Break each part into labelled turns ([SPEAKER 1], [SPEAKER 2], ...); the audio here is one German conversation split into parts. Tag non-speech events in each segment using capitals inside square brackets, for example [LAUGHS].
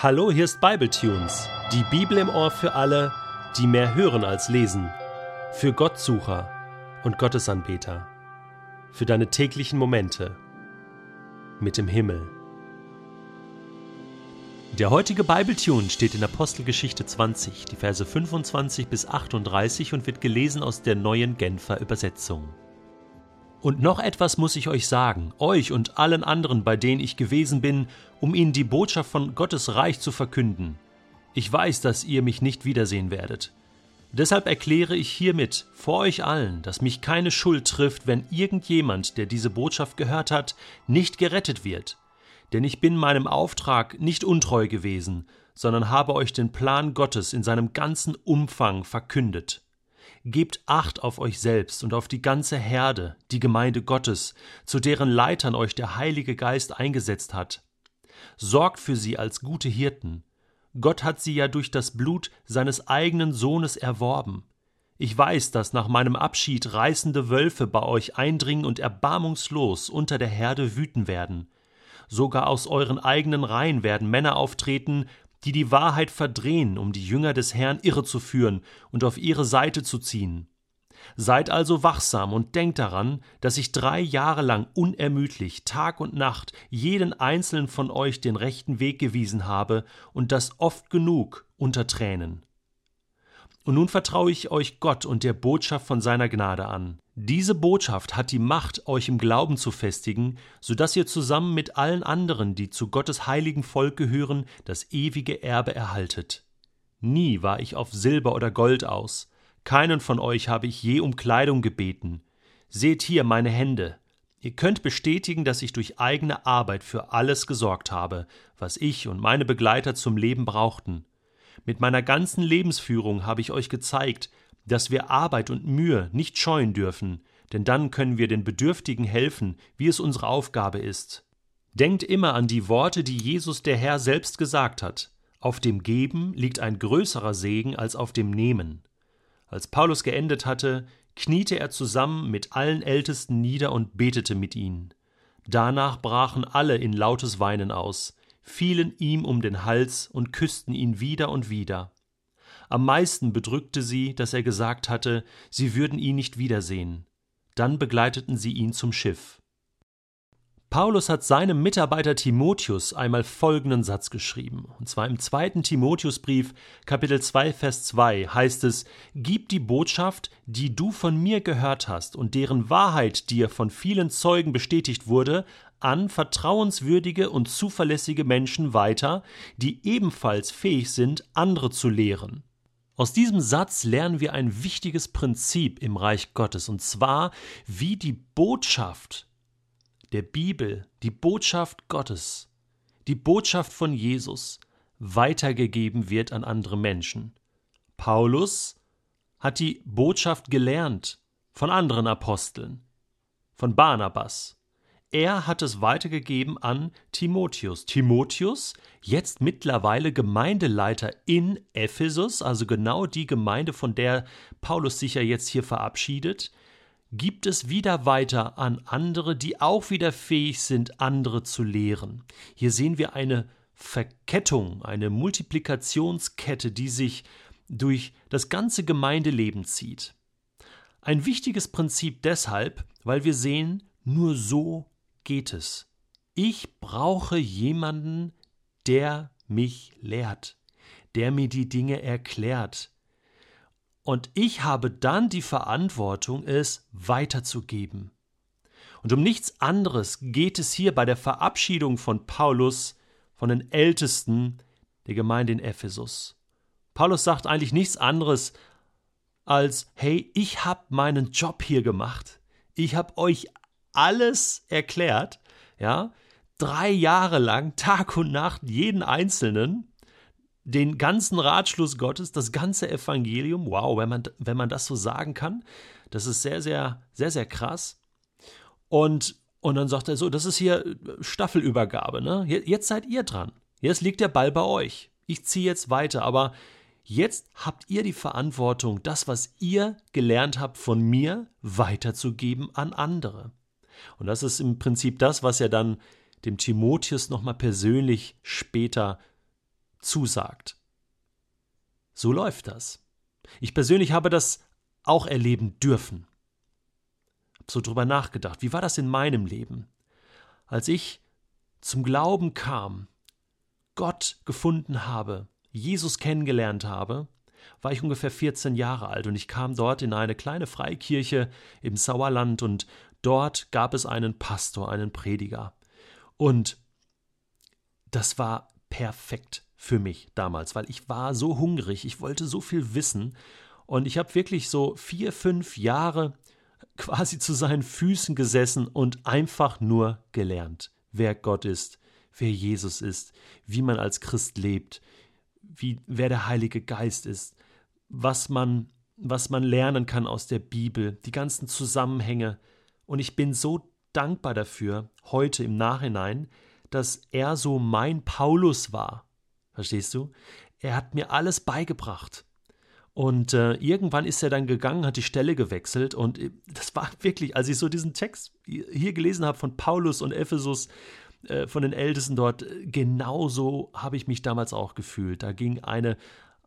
[SPEAKER 1] Hallo, hier ist Bibletunes, die Bibel im Ohr für alle, die mehr hören als lesen, für Gottsucher und Gottesanbeter, für deine täglichen Momente mit dem Himmel. Der heutige Bibletune steht in Apostelgeschichte 20, die Verse 25 bis 38 und wird gelesen aus der neuen Genfer Übersetzung. Und noch etwas muss ich euch sagen, euch und allen anderen, bei denen ich gewesen bin, um ihnen die Botschaft von Gottes Reich zu verkünden. Ich weiß, dass ihr mich nicht wiedersehen werdet. Deshalb erkläre ich hiermit vor euch allen, dass mich keine Schuld trifft, wenn irgendjemand, der diese Botschaft gehört hat, nicht gerettet wird. Denn ich bin meinem Auftrag nicht untreu gewesen, sondern habe euch den Plan Gottes in seinem ganzen Umfang verkündet. Gebt Acht auf euch selbst und auf die ganze Herde, die Gemeinde Gottes, zu deren Leitern euch der Heilige Geist eingesetzt hat. Sorgt für sie als gute Hirten. Gott hat sie ja durch das Blut seines eigenen Sohnes erworben. Ich weiß, dass nach meinem Abschied reißende Wölfe bei euch eindringen und erbarmungslos unter der Herde wüten werden. Sogar aus euren eigenen Reihen werden Männer auftreten, die die Wahrheit verdrehen, um die Jünger des Herrn irrezuführen und auf ihre Seite zu ziehen. Seid also wachsam und denkt daran, dass ich drei Jahre lang unermüdlich Tag und Nacht jeden einzelnen von euch den rechten Weg gewiesen habe und das oft genug unter Tränen. Und nun vertraue ich euch Gott und der Botschaft von seiner Gnade an. Diese Botschaft hat die Macht, euch im Glauben zu festigen, so dass ihr zusammen mit allen anderen, die zu Gottes heiligen Volk gehören, das ewige Erbe erhaltet. Nie war ich auf Silber oder Gold aus, keinen von euch habe ich je um Kleidung gebeten. Seht hier meine Hände. Ihr könnt bestätigen, dass ich durch eigene Arbeit für alles gesorgt habe, was ich und meine Begleiter zum Leben brauchten. Mit meiner ganzen Lebensführung habe ich euch gezeigt, dass wir Arbeit und Mühe nicht scheuen dürfen, denn dann können wir den Bedürftigen helfen, wie es unsere Aufgabe ist. Denkt immer an die Worte, die Jesus der Herr selbst gesagt hat. Auf dem Geben liegt ein größerer Segen als auf dem Nehmen. Als Paulus geendet hatte, kniete er zusammen mit allen Ältesten nieder und betete mit ihnen. Danach brachen alle in lautes Weinen aus, fielen ihm um den Hals und küssten ihn wieder und wieder. Am meisten bedrückte sie, dass er gesagt hatte, sie würden ihn nicht wiedersehen. Dann begleiteten sie ihn zum Schiff. Paulus hat seinem Mitarbeiter Timotheus einmal folgenden Satz geschrieben. Und zwar im zweiten Timotheusbrief, Kapitel 2, Vers 2, heißt es: Gib die Botschaft, die du von mir gehört hast und deren Wahrheit dir von vielen Zeugen bestätigt wurde, an vertrauenswürdige und zuverlässige Menschen weiter, die ebenfalls fähig sind, andere zu lehren. Aus diesem Satz lernen wir ein wichtiges Prinzip im Reich Gottes, und zwar, wie die Botschaft der Bibel, die Botschaft Gottes, die Botschaft von Jesus weitergegeben wird an andere Menschen. Paulus hat die Botschaft gelernt von anderen Aposteln, von Barnabas, er hat es weitergegeben an Timotheus. Timotheus, jetzt mittlerweile Gemeindeleiter in Ephesus, also genau die Gemeinde, von der Paulus sich ja jetzt hier verabschiedet, gibt es wieder weiter an andere, die auch wieder fähig sind, andere zu lehren. Hier sehen wir eine Verkettung, eine Multiplikationskette, die sich durch das ganze Gemeindeleben zieht. Ein wichtiges Prinzip deshalb, weil wir sehen, nur so geht es. Ich brauche jemanden, der mich lehrt, der mir die Dinge erklärt. Und ich habe dann die Verantwortung, es weiterzugeben. Und um nichts anderes geht es hier bei der Verabschiedung von Paulus von den Ältesten der Gemeinde in Ephesus. Paulus sagt eigentlich nichts anderes als, hey, ich habe meinen Job hier gemacht. Ich habe euch alles erklärt, ja, drei Jahre lang, Tag und Nacht, jeden Einzelnen, den ganzen Ratschluss Gottes, das ganze Evangelium. Wow, wenn man, wenn man das so sagen kann, das ist sehr, sehr, sehr, sehr krass. Und, und dann sagt er so, das ist hier Staffelübergabe, ne? Jetzt seid ihr dran. Jetzt liegt der Ball bei euch. Ich ziehe jetzt weiter, aber jetzt habt ihr die Verantwortung, das, was ihr gelernt habt von mir, weiterzugeben an andere. Und das ist im Prinzip das, was er dann dem Timotheus nochmal persönlich später zusagt. So läuft das. Ich persönlich habe das auch erleben dürfen. Hab so drüber nachgedacht. Wie war das in meinem Leben? Als ich zum Glauben kam, Gott gefunden habe, Jesus kennengelernt habe, war ich ungefähr 14 Jahre alt und ich kam dort in eine kleine Freikirche im Sauerland und dort gab es einen Pastor, einen Prediger. Und das war perfekt für mich damals, weil ich war so hungrig, ich wollte so viel wissen und ich habe wirklich so vier, fünf Jahre [LAUGHS] quasi zu seinen Füßen gesessen und einfach nur gelernt, wer Gott ist, wer Jesus ist, wie man als Christ lebt, wie, wer der Heilige Geist ist, was man, was man lernen kann aus der Bibel, die ganzen Zusammenhänge. Und ich bin so dankbar dafür, heute im Nachhinein, dass er so mein Paulus war. Verstehst du? Er hat mir alles beigebracht. Und äh, irgendwann ist er dann gegangen, hat die Stelle gewechselt und äh, das war [LAUGHS] wirklich, als ich so diesen Text hier gelesen habe von Paulus und Ephesus, äh, von den Ältesten dort, genauso habe ich mich damals auch gefühlt. Da ging eine,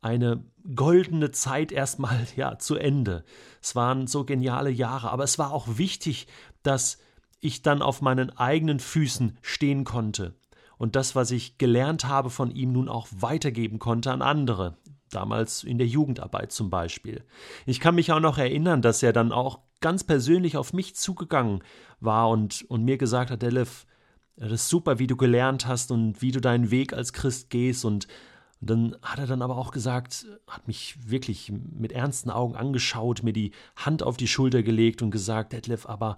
[SPEAKER 1] eine goldene Zeit erstmal [LAUGHS] ja zu Ende. Es waren so geniale Jahre, aber es war auch wichtig, dass ich dann auf meinen eigenen Füßen stehen konnte und das, was ich gelernt habe von ihm, nun auch weitergeben konnte an andere. Damals in der Jugendarbeit zum Beispiel. Ich kann mich auch noch erinnern, dass er dann auch ganz persönlich auf mich zugegangen war und, und mir gesagt hat, Delef, das ist super, wie du gelernt hast und wie du deinen Weg als Christ gehst. Und dann hat er dann aber auch gesagt, hat mich wirklich mit ernsten Augen angeschaut, mir die Hand auf die Schulter gelegt und gesagt, Detlef, aber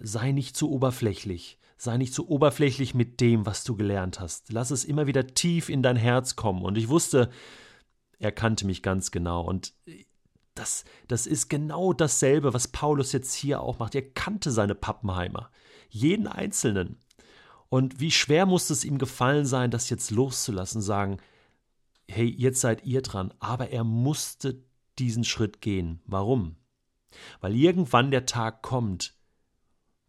[SPEAKER 1] sei nicht zu oberflächlich. Sei nicht zu oberflächlich mit dem, was du gelernt hast. Lass es immer wieder tief in dein Herz kommen. Und ich wusste, er kannte mich ganz genau. Und das, das ist genau dasselbe, was Paulus jetzt hier auch macht. Er kannte seine Pappenheimer. Jeden Einzelnen. Und wie schwer muss es ihm gefallen sein, das jetzt loszulassen, sagen, hey, jetzt seid ihr dran. Aber er musste diesen Schritt gehen. Warum? Weil irgendwann der Tag kommt,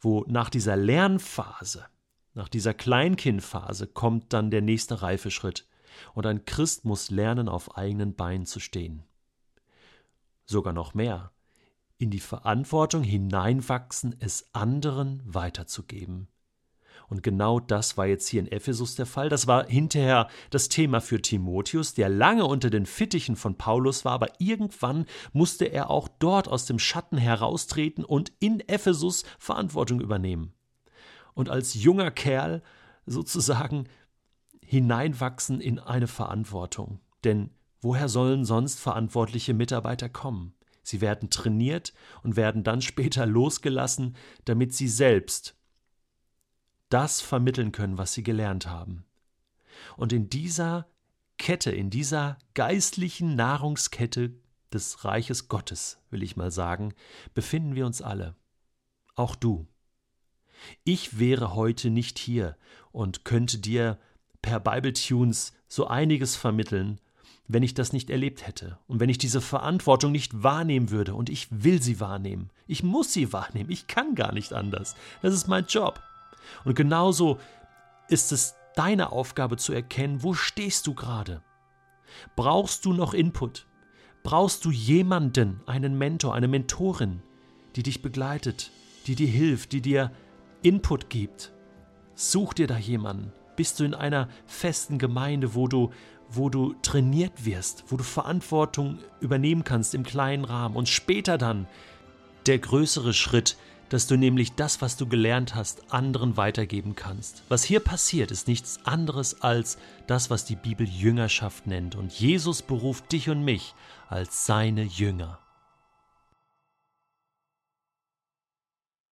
[SPEAKER 1] wo nach dieser Lernphase, nach dieser Kleinkindphase kommt dann der nächste Reifeschritt. Und ein Christ muss lernen, auf eigenen Beinen zu stehen. Sogar noch mehr, in die Verantwortung hineinwachsen, es anderen weiterzugeben. Und genau das war jetzt hier in Ephesus der Fall. Das war hinterher das Thema für Timotheus, der lange unter den Fittichen von Paulus war, aber irgendwann musste er auch dort aus dem Schatten heraustreten und in Ephesus Verantwortung übernehmen. Und als junger Kerl sozusagen hineinwachsen in eine Verantwortung. Denn woher sollen sonst verantwortliche Mitarbeiter kommen? Sie werden trainiert und werden dann später losgelassen, damit sie selbst das vermitteln können, was sie gelernt haben. Und in dieser Kette, in dieser geistlichen Nahrungskette des Reiches Gottes, will ich mal sagen, befinden wir uns alle. Auch du. Ich wäre heute nicht hier und könnte dir per Bible Tunes so einiges vermitteln, wenn ich das nicht erlebt hätte und wenn ich diese Verantwortung nicht wahrnehmen würde und ich will sie wahrnehmen. Ich muss sie [LAUGHS] wahrnehmen, ich kann gar nicht anders. Das ist mein Job. Und genauso ist es deine Aufgabe zu erkennen, wo stehst du gerade? Brauchst du noch Input? Brauchst du jemanden, einen Mentor, eine Mentorin, die dich begleitet, die dir hilft, die dir Input gibt? Such dir da jemanden. Bist du in einer festen Gemeinde, wo du, wo du trainiert wirst, wo du Verantwortung übernehmen kannst im kleinen Rahmen und später dann der größere Schritt, dass du nämlich das, was du gelernt hast, anderen weitergeben kannst. Was hier passiert, ist nichts anderes als das, was die Bibel Jüngerschaft nennt. Und Jesus beruft dich und mich als seine Jünger.